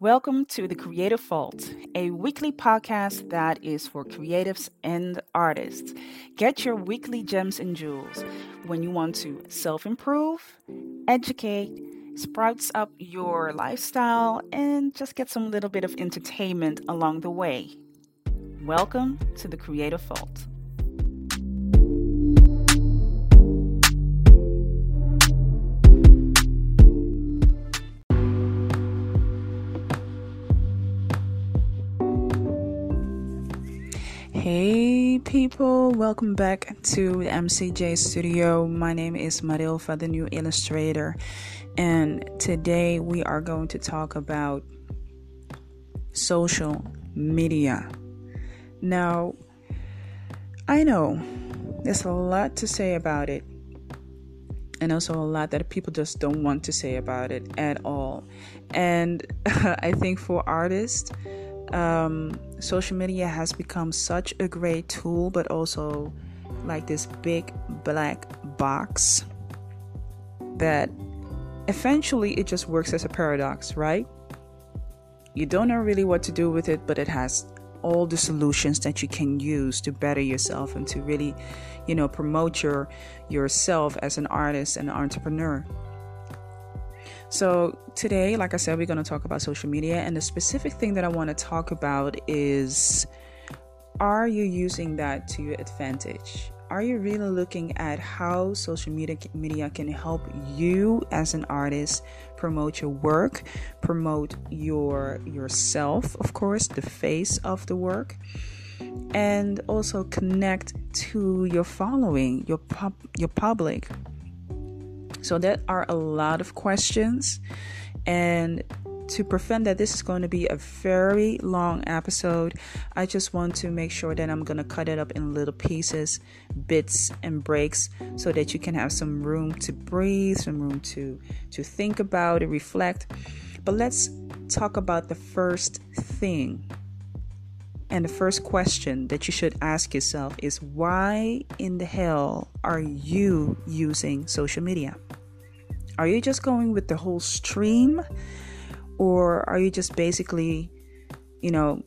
Welcome to The Creative Vault, a weekly podcast that is for creatives and artists. Get your weekly gems and jewels when you want to self improve, educate, sprouts up your lifestyle, and just get some little bit of entertainment along the way. Welcome to The Creative Vault. People, welcome back to the MCJ studio. My name is Marilfa, the new illustrator, and today we are going to talk about social media. Now, I know there's a lot to say about it, and also a lot that people just don't want to say about it at all. And I think for artists, um, social media has become such a great tool, but also like this big black box that eventually it just works as a paradox, right? You don't know really what to do with it, but it has all the solutions that you can use to better yourself and to really, you know, promote your yourself as an artist and entrepreneur. So, today, like I said, we're going to talk about social media. And the specific thing that I want to talk about is are you using that to your advantage? Are you really looking at how social media, media can help you as an artist promote your work, promote your yourself, of course, the face of the work, and also connect to your following, your pub, your public? So, there are a lot of questions. And to prevent that this is going to be a very long episode, I just want to make sure that I'm going to cut it up in little pieces, bits and breaks so that you can have some room to breathe, some room to to think about and reflect. But let's talk about the first thing. And the first question that you should ask yourself is why in the hell are you using social media? Are you just going with the whole stream? Or are you just basically, you know,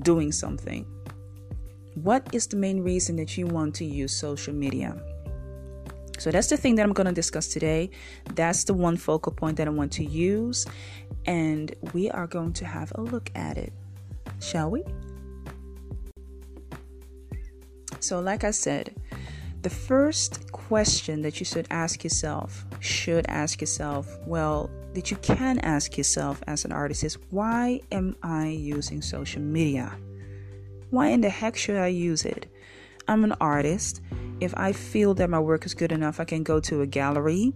doing something? What is the main reason that you want to use social media? So that's the thing that I'm going to discuss today. That's the one focal point that I want to use. And we are going to have a look at it. Shall we? So, like I said, the first question that you should ask yourself, should ask yourself, well, that you can ask yourself as an artist is why am I using social media? Why in the heck should I use it? I'm an artist. If I feel that my work is good enough, I can go to a gallery,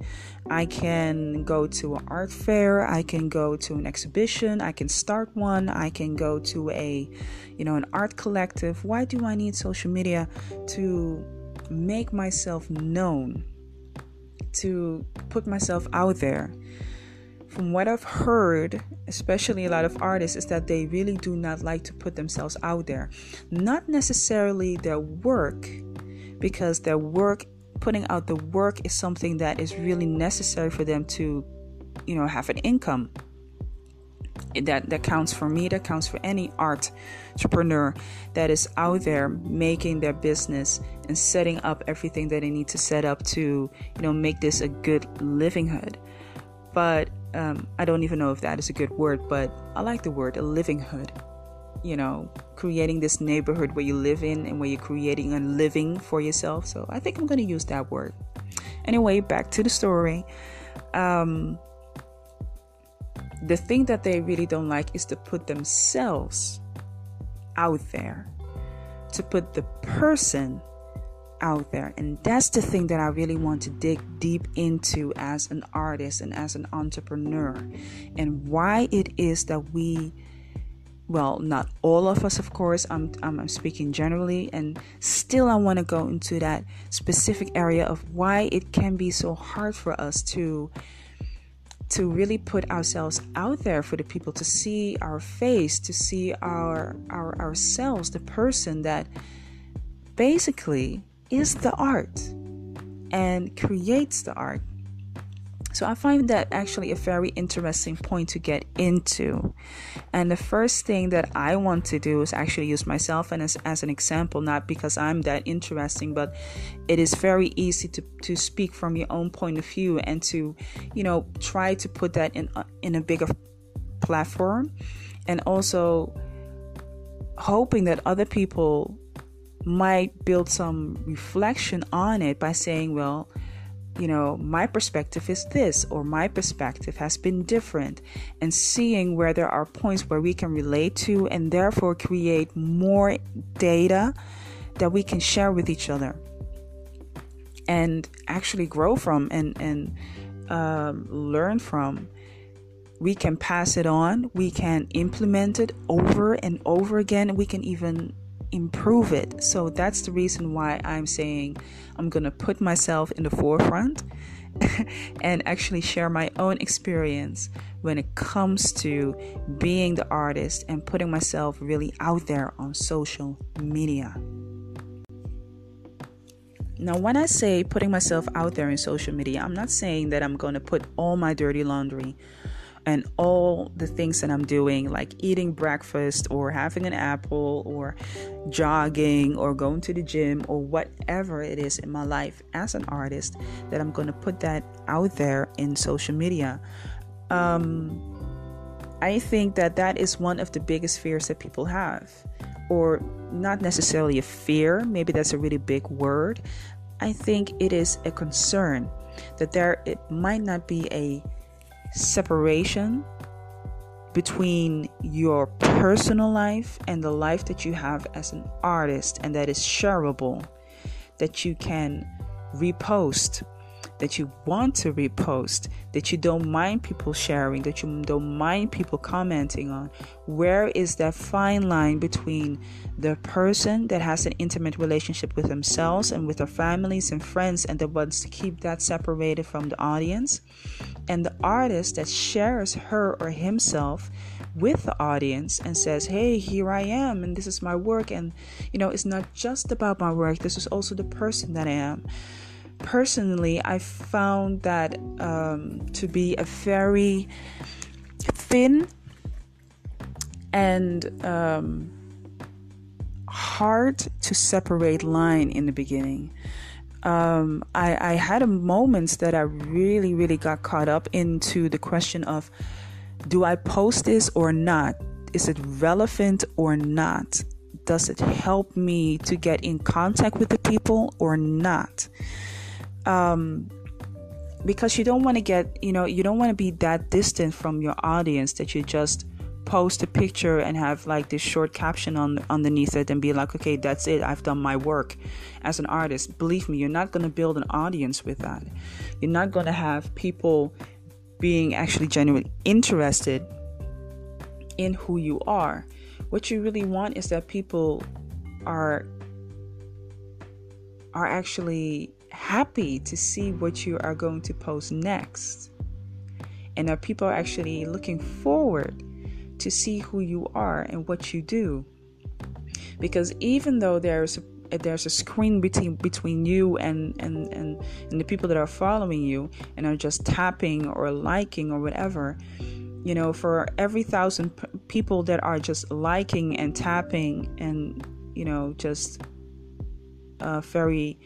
I can go to an art fair, I can go to an exhibition, I can start one, I can go to a, you know, an art collective. Why do I need social media to make myself known, to put myself out there. From what I've heard, especially a lot of artists, is that they really do not like to put themselves out there. Not necessarily their work, because their work, putting out the work, is something that is really necessary for them to, you know, have an income that that counts for me that counts for any art entrepreneur that is out there making their business and setting up everything that they need to set up to you know make this a good livinghood. But um, i don't even know if that is a good word but i like the word a livinghood. You know creating this neighborhood where you live in and where you're creating a living for yourself. So i think i'm going to use that word. Anyway back to the story. Um, the thing that they really don't like is to put themselves out there, to put the person out there. And that's the thing that I really want to dig deep into as an artist and as an entrepreneur, and why it is that we. Well, not all of us, of course. I'm, I'm speaking generally, and still, I want to go into that specific area of why it can be so hard for us to to really put ourselves out there for the people to see our face, to see our, our ourselves, the person that basically is the art and creates the art. So I find that actually a very interesting point to get into. And the first thing that I want to do is actually use myself and as, as an example, not because I'm that interesting, but it is very easy to, to speak from your own point of view and to, you know, try to put that in, uh, in a bigger platform and also hoping that other people might build some reflection on it by saying, well, you know, my perspective is this, or my perspective has been different, and seeing where there are points where we can relate to and therefore create more data that we can share with each other and actually grow from and, and um, learn from. We can pass it on, we can implement it over and over again, we can even improve it. So that's the reason why I'm saying I'm going to put myself in the forefront and actually share my own experience when it comes to being the artist and putting myself really out there on social media. Now, when I say putting myself out there in social media, I'm not saying that I'm going to put all my dirty laundry and all the things that I'm doing, like eating breakfast or having an apple or jogging or going to the gym or whatever it is in my life as an artist, that I'm going to put that out there in social media. Um, I think that that is one of the biggest fears that people have, or not necessarily a fear, maybe that's a really big word. I think it is a concern that there it might not be a separation between your personal life and the life that you have as an artist, and that is shareable, that you can repost that you want to repost, that you don't mind people sharing, that you don't mind people commenting on. Where is that fine line between the person that has an intimate relationship with themselves and with their families and friends and that wants to keep that separated from the audience, and the artist that shares her or himself with the audience and says, Hey, here I am, and this is my work. And, you know, it's not just about my work, this is also the person that I am personally, I found that um, to be a very thin and um, hard to separate line in the beginning. Um, I, I had moments that I really, really got caught up into the question of do I post this or not? Is it relevant or not? Does it help me to get in contact with the people or not? Um, because you don't want to get, you know, you don't want to be that distant from your audience that you just post a picture and have like this short caption on underneath it and be like, okay, that's it. I've done my work as an artist. Believe me, you're not going to build an audience with that. You're not going to have people being actually genuinely interested in who you are. What you really want is that people are are actually happy to see what you are going to post next. And that people are actually looking forward to see who you are and what you do. Because even though there's a there's a screen between between you and, and and and the people that are following you and are just tapping or liking or whatever you know for every thousand p- people that are just liking and tapping and you know just uh, very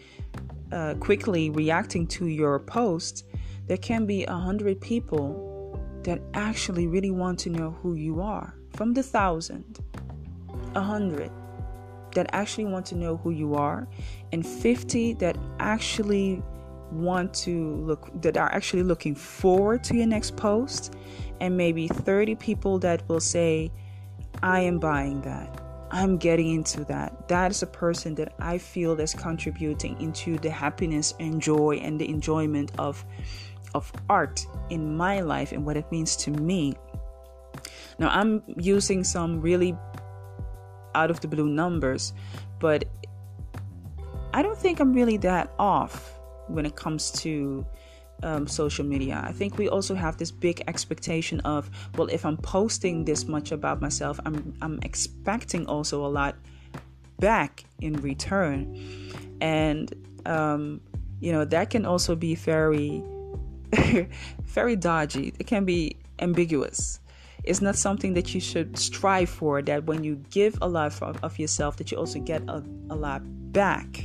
uh, quickly reacting to your post, there can be a hundred people that actually really want to know who you are. From the thousand, a hundred that actually want to know who you are, and 50 that actually want to look that are actually looking forward to your next post, and maybe 30 people that will say, I am buying that. I'm getting into that. That is a person that I feel is contributing into the happiness and joy and the enjoyment of of art in my life and what it means to me. Now I'm using some really out of the blue numbers, but I don't think I'm really that off when it comes to um, social media. I think we also have this big expectation of, well, if I'm posting this much about myself, I'm I'm expecting also a lot back in return, and um, you know that can also be very very dodgy. It can be ambiguous. It's not something that you should strive for. That when you give a lot of, of yourself, that you also get a, a lot back.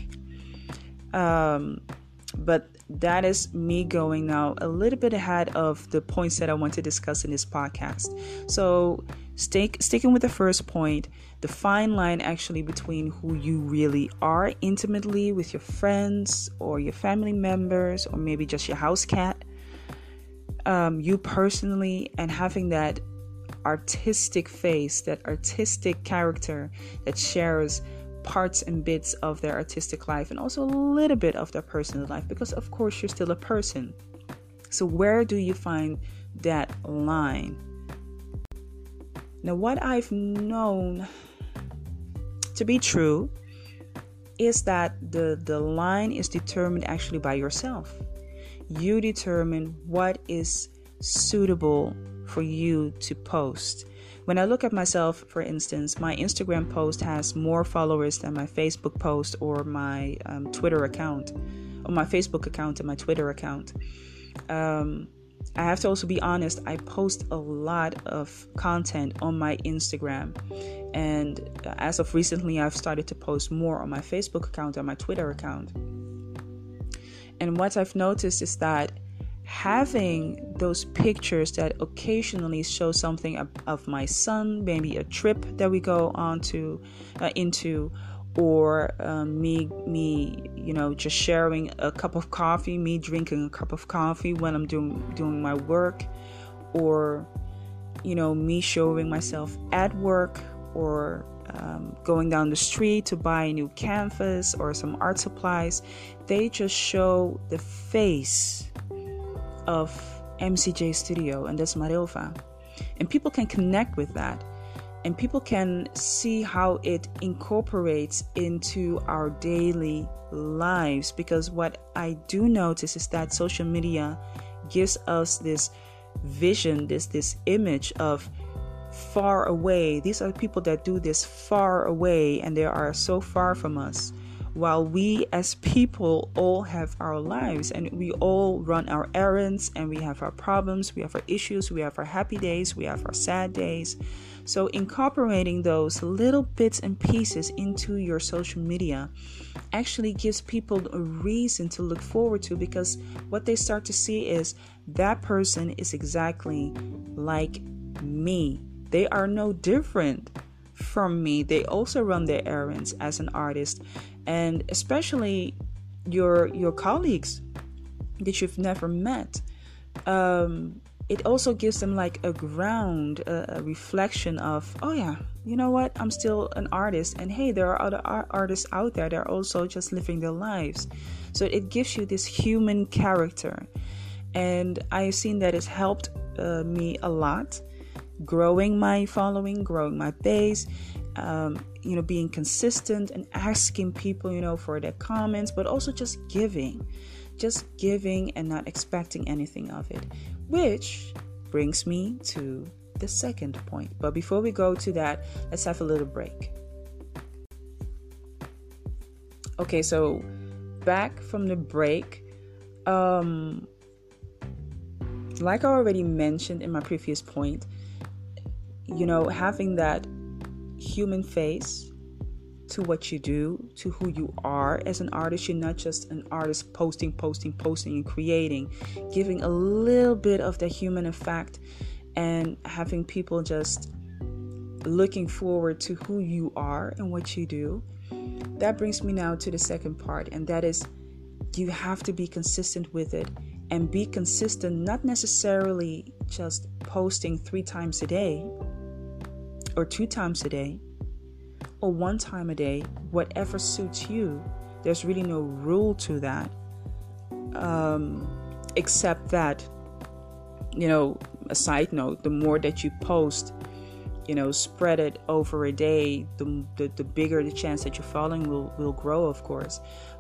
Um, but that is me going now a little bit ahead of the points that I want to discuss in this podcast. So, stay, sticking with the first point, the fine line actually between who you really are intimately with your friends or your family members or maybe just your house cat, um, you personally, and having that artistic face, that artistic character that shares parts and bits of their artistic life and also a little bit of their personal life because, of course, you're still a person. So, where do you find that line? Now, what I've known to be true is that the, the line is determined actually by yourself. You determine what is suitable for you to post. When I look at myself, for instance, my Instagram post has more followers than my Facebook post or my um, Twitter account, or my Facebook account and my Twitter account. Um, I have to also be honest, I post a lot of content on my Instagram. And as of recently, I've started to post more on my Facebook account and my Twitter account. And what I've noticed is that having those pictures that occasionally show something of, of my son, maybe a trip that we go on to uh, into, or um, me me you know just sharing a cup of coffee, me drinking a cup of coffee when I'm doing doing my work, or you know me showing myself at work or um, going down the street to buy a new canvas or some art supplies, they just show the face of MCJ Studio, and that's Marilva. And people can connect with that. And people can see how it incorporates into our daily lives. Because what I do notice is that social media gives us this vision, this this image of far away. These are people that do this far away and they are so far from us while we as people all have our lives and we all run our errands and we have our problems, we have our issues, we have our happy days, we have our sad days. So, incorporating those little bits and pieces into your social media actually gives people a reason to look forward to because what they start to see is that person is exactly like me. They are no different from me. They also run their errands as an artist. And especially your your colleagues that you've never met um, it also gives them like a ground a, a, reflection of oh yeah you know what? I'm still an artist. And hey there are other art- artists out there that are also just living their lives. So it gives you this human character. And i've seen that it's helped uh, me a lot growing my following growing my base um, you know, being consistent and asking people, you know, for their comments, but also just giving, just giving and not expecting anything of it, which brings me to the second point. But before we go to that, let's have a little break. Okay, so back from the break, um, like I already mentioned in my previous point, you know, having that human face to what you do, to who you are as an artist. You're not just an artist posting, posting, posting, and creating, giving a little bit of the human effect and having people just looking forward to who you are and what you do. That brings me now to the second part, and that is you have to be consistent with it and be consistent, not necessarily just posting three times a day or two times a day or one time a day, whatever suits you. There's really no rule to that, um, except that, you know, a side note the more that you post, you know, spread it over a day, the, the, the bigger the chance that your following will, will grow, of course.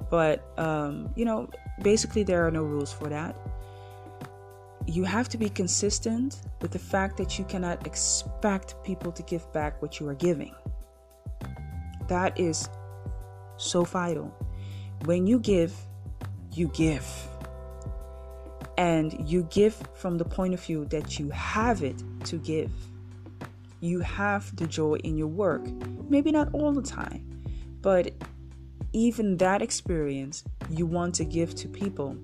But, um, you know, basically, there are no rules for that you have to be consistent with the fact that you cannot expect people to give back what you are giving. That is so vital. When you give, you give. and you give from the point of view that you have it to give. You have the joy in your work. Maybe not all the time, but even that experience you want to give to people.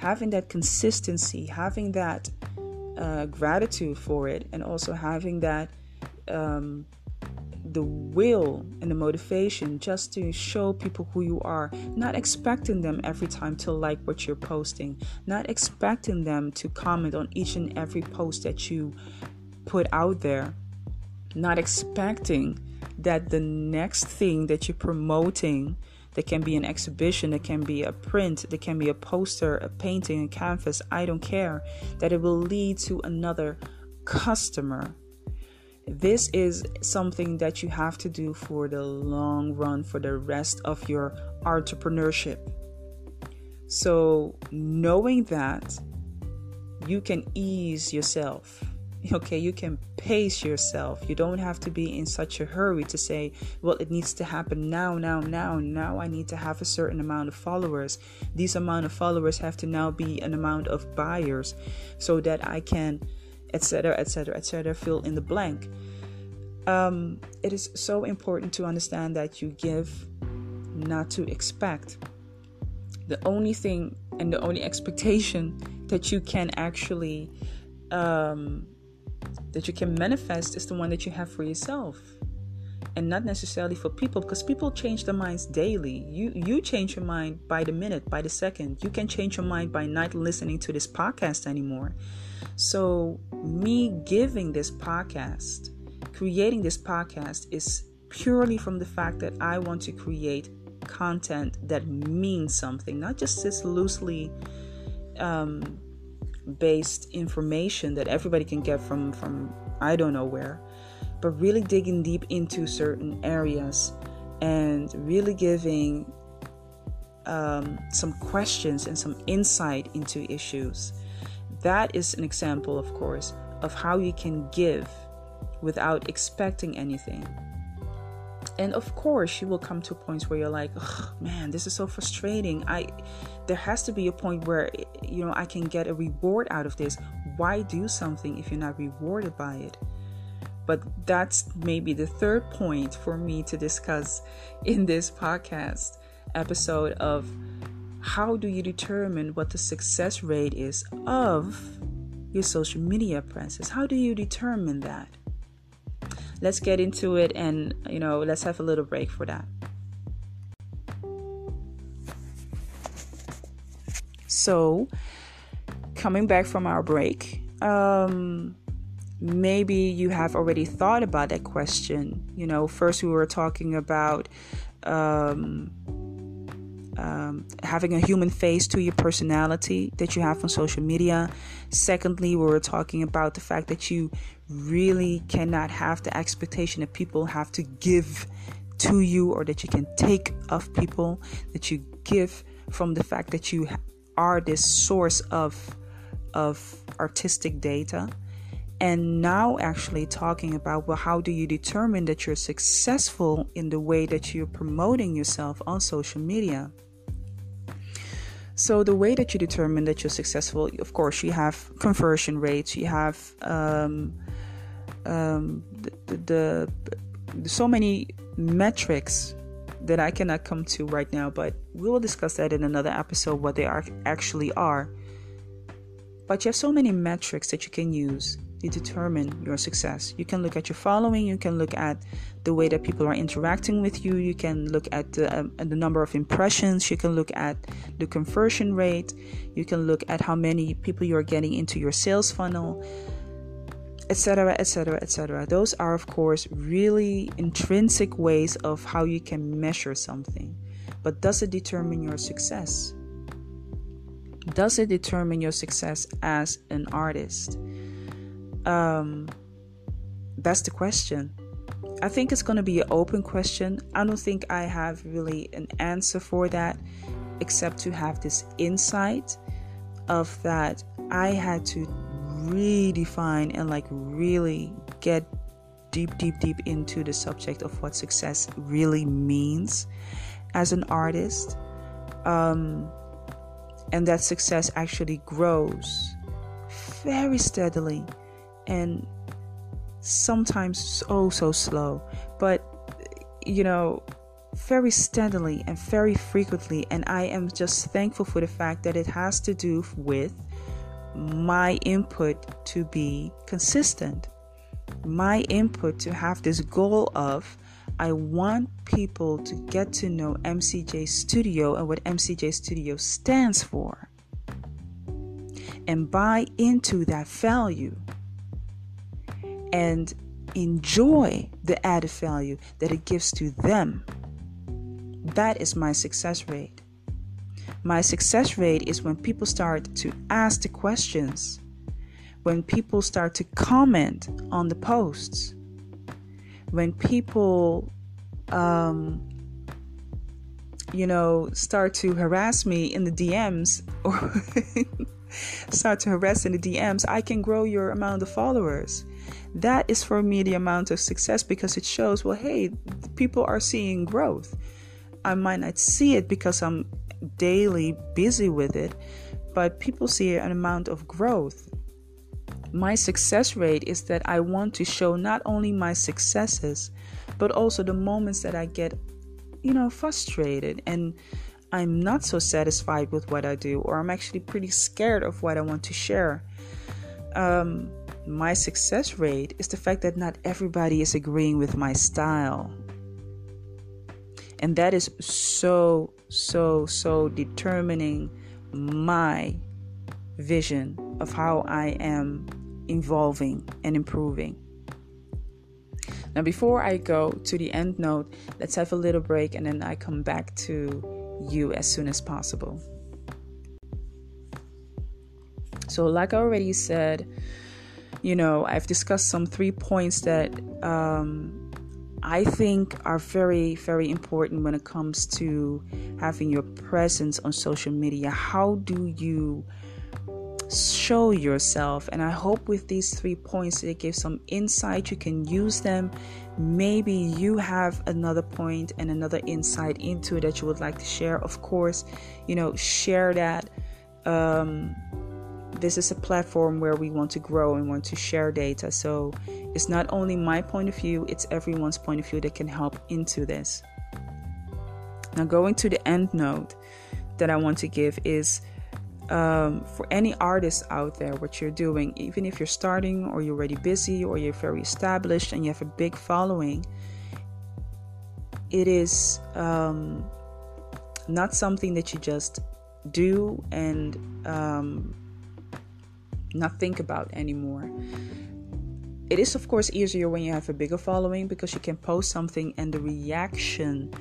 Having that consistency, having that uh, gratitude for it, and also having that um, the will and the motivation just to show people who you are, not expecting them every time to like what you're posting, not expecting them to comment on each and every post that you put out there, not expecting that the next thing that you're promoting that can be an exhibition, that can be a print, that can be a poster, a painting, a canvas, I don't care, that it will lead to another customer this is something that you have to do for the long run, for the rest of your entrepreneurship. So, knowing that, you can ease yourself. Okay, you can pace yourself. You don't have to be in such a hurry to say, well, it needs to happen now, now, now. Now I need to have a certain amount of followers. These amount of followers have to now be an amount of buyers so that I can etc., etc., etc., fill in the blank. Um, it is so important to understand that you give, not to expect. The only thing and the only expectation that you can actually um, that you can manifest is the one that you have for yourself. And not necessarily for people because people change their minds daily. You you change your mind by the minute by the second. You can change your mind by not listening to this podcast anymore. So, me giving this podcast, creating this podcast, is purely from the fact that I want to create content that means something, not just this loosely um, based information that everybody can get from from I don't know where, but really digging deep into certain areas and really giving um, some questions and some insight into issues that is an example, of course, of how you can give without expecting anything. And of course, you will come to points where you're like, man, this is so frustrating. I there has to be a point where you know I can get a reward out of this. Why do something if you're not rewarded by it? But that's maybe the third point for me to discuss in this podcast episode of how do you determine what the success rate is of your social media presence? How do you determine that? Let's get into it and, you know, let's have a little break for that. So, coming back from our break, um, maybe you have already thought about that question. You know, first we were talking about um, um, having a human face to your personality that you have on social media. Secondly, we were talking about the fact that you really cannot have the expectation that people have to give to you or that you can take of people, that you give from the fact that you are this source of of artistic data. And now actually talking about well how do you determine that you're successful in the way that you're promoting yourself on social media? So the way that you determine that you're successful, of course, you have conversion rates, you have um, um, the, the, the so many metrics that I cannot come to right now, but we will discuss that in another episode what they are actually are. But you have so many metrics that you can use to determine your success. You can look at your following, you can look at the way that people are interacting with you, you can look at the, um, the number of impressions, you can look at the conversion rate, you can look at how many people you're getting into your sales funnel, etc., etc., etc. Those are, of course, really intrinsic ways of how you can measure something. But does it determine your success? Does it determine your success as an artist? Um, that's the question. I think it's going to be an open question. I don't think I have really an answer for that, except to have this insight of that I had to redefine and like really get deep, deep, deep into the subject of what success really means as an artist. Um, and that success actually grows very steadily and sometimes oh so slow but you know very steadily and very frequently and i am just thankful for the fact that it has to do with my input to be consistent my input to have this goal of I want people to get to know MCJ Studio and what MCJ Studio stands for and buy into that value and enjoy the added value that it gives to them. That is my success rate. My success rate is when people start to ask the questions, when people start to comment on the posts, when people, um, you know, start to harass me in the DMs or start to harass in the DMs, I can grow your amount of followers. That is for me the amount of success because it shows, well, hey, people are seeing growth. I might not see it because I'm daily busy with it, but people see an amount of growth. My success rate is that I want to show not only my successes, but also the moments that I get, you know, frustrated and I'm not so satisfied with what I do, or I'm actually pretty scared of what I want to share. Um, my success rate is the fact that not everybody is agreeing with my style. And that is so, so, so determining my vision of how I am evolving and improving. Now, before I go to the end note, let's have a little break and then I come back to you as soon as possible. So, like I already said, you know, I've discussed some three points that um, I think are very, very important when it comes to having your presence on social media. How do you show yourself? And I hope with these three points it gives some insight. You can use them. Maybe you have another point and another insight into it that you would like to share. Of course, you know, share that. Um, this is a platform where we want to grow and want to share data. So it's not only my point of view, it's everyone's point of view that can help into this. Now, going to the end note that I want to give is um, for any artists out there, what you're doing, even if you're starting or you're already busy or you're very established and you have a big following, it is um, not something that you just do and um, not think about anymore. It is, of course, easier when you have a bigger following because you can post something and the reaction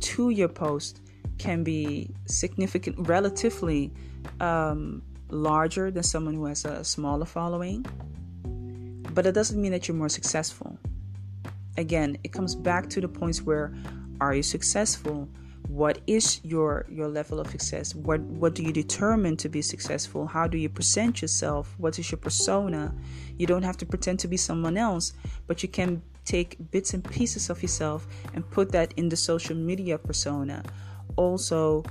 to your post can be significant, relatively um, larger than someone who has a smaller following. But it doesn't mean that you're more successful. Again, it comes back to the points where are you successful? What is your your level of success? What what do you determine to be successful? How do you present yourself? What is your persona? You don't have to pretend to be someone else but you can take bits and pieces of yourself and put that in the social media persona. Also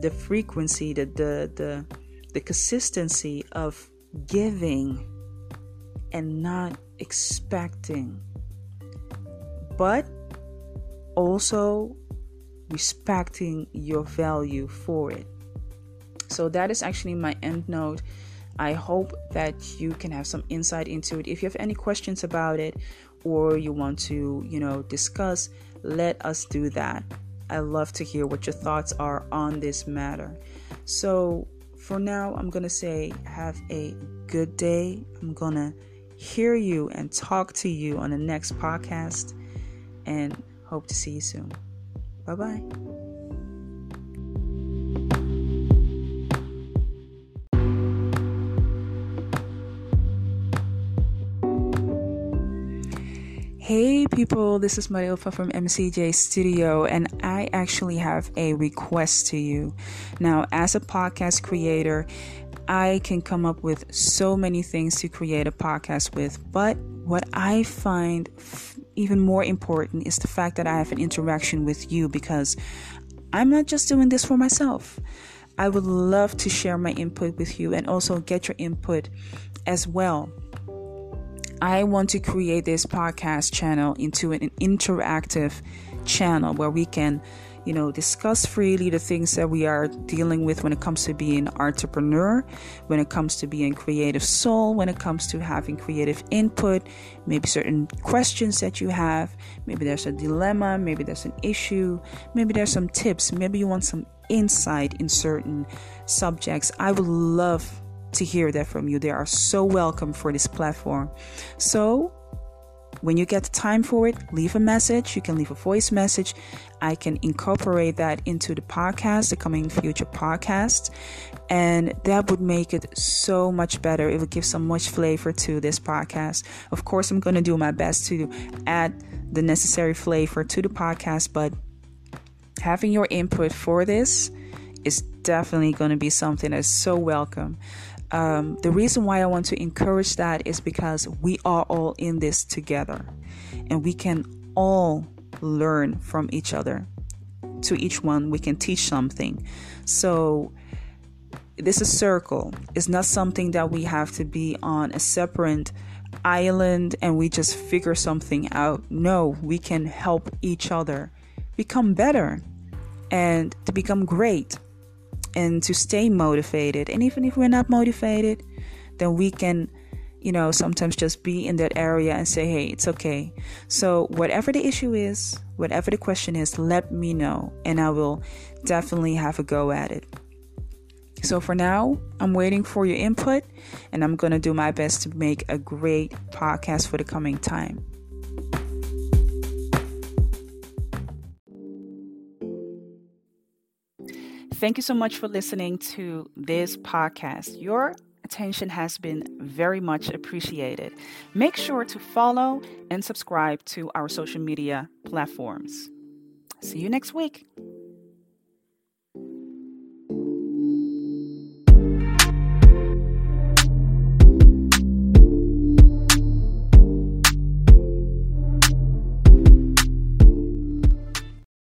the frequency the the the, the consistency of giving and not expecting. But also respecting your value for it. So that is actually my end note. I hope that you can have some insight into it. If you have any questions about it or you want to, you know, discuss, let us do that. I love to hear what your thoughts are on this matter. So, for now, I'm going to say have a good day. I'm going to hear you and talk to you on the next podcast and hope to see you soon. Bye bye. Hey people, this is Marilfa from MCJ Studio, and I actually have a request to you. Now, as a podcast creator, I can come up with so many things to create a podcast with, but what I find even more important is the fact that I have an interaction with you because I'm not just doing this for myself. I would love to share my input with you and also get your input as well. I want to create this podcast channel into an interactive channel where we can, you know, discuss freely the things that we are dealing with when it comes to being entrepreneur, when it comes to being creative soul, when it comes to having creative input, maybe certain questions that you have, maybe there's a dilemma, maybe there's an issue, maybe there's some tips, maybe you want some insight in certain subjects. I would love to hear that from you. They are so welcome for this platform. So, when you get the time for it, leave a message. You can leave a voice message. I can incorporate that into the podcast, the coming future podcast. And that would make it so much better. It would give so much flavor to this podcast. Of course, I'm going to do my best to add the necessary flavor to the podcast, but having your input for this is definitely going to be something that's so welcome. Um, the reason why I want to encourage that is because we are all in this together and we can all learn from each other. To each one, we can teach something. So, this is a circle. It's not something that we have to be on a separate island and we just figure something out. No, we can help each other become better and to become great and to stay motivated. And even if we're not motivated, then we can, you know, sometimes just be in that area and say, hey, it's okay. So, whatever the issue is, whatever the question is, let me know, and I will definitely have a go at it. So, for now, I'm waiting for your input, and I'm going to do my best to make a great podcast for the coming time. Thank you so much for listening to this podcast. Your attention has been very much appreciated. Make sure to follow and subscribe to our social media platforms. See you next week.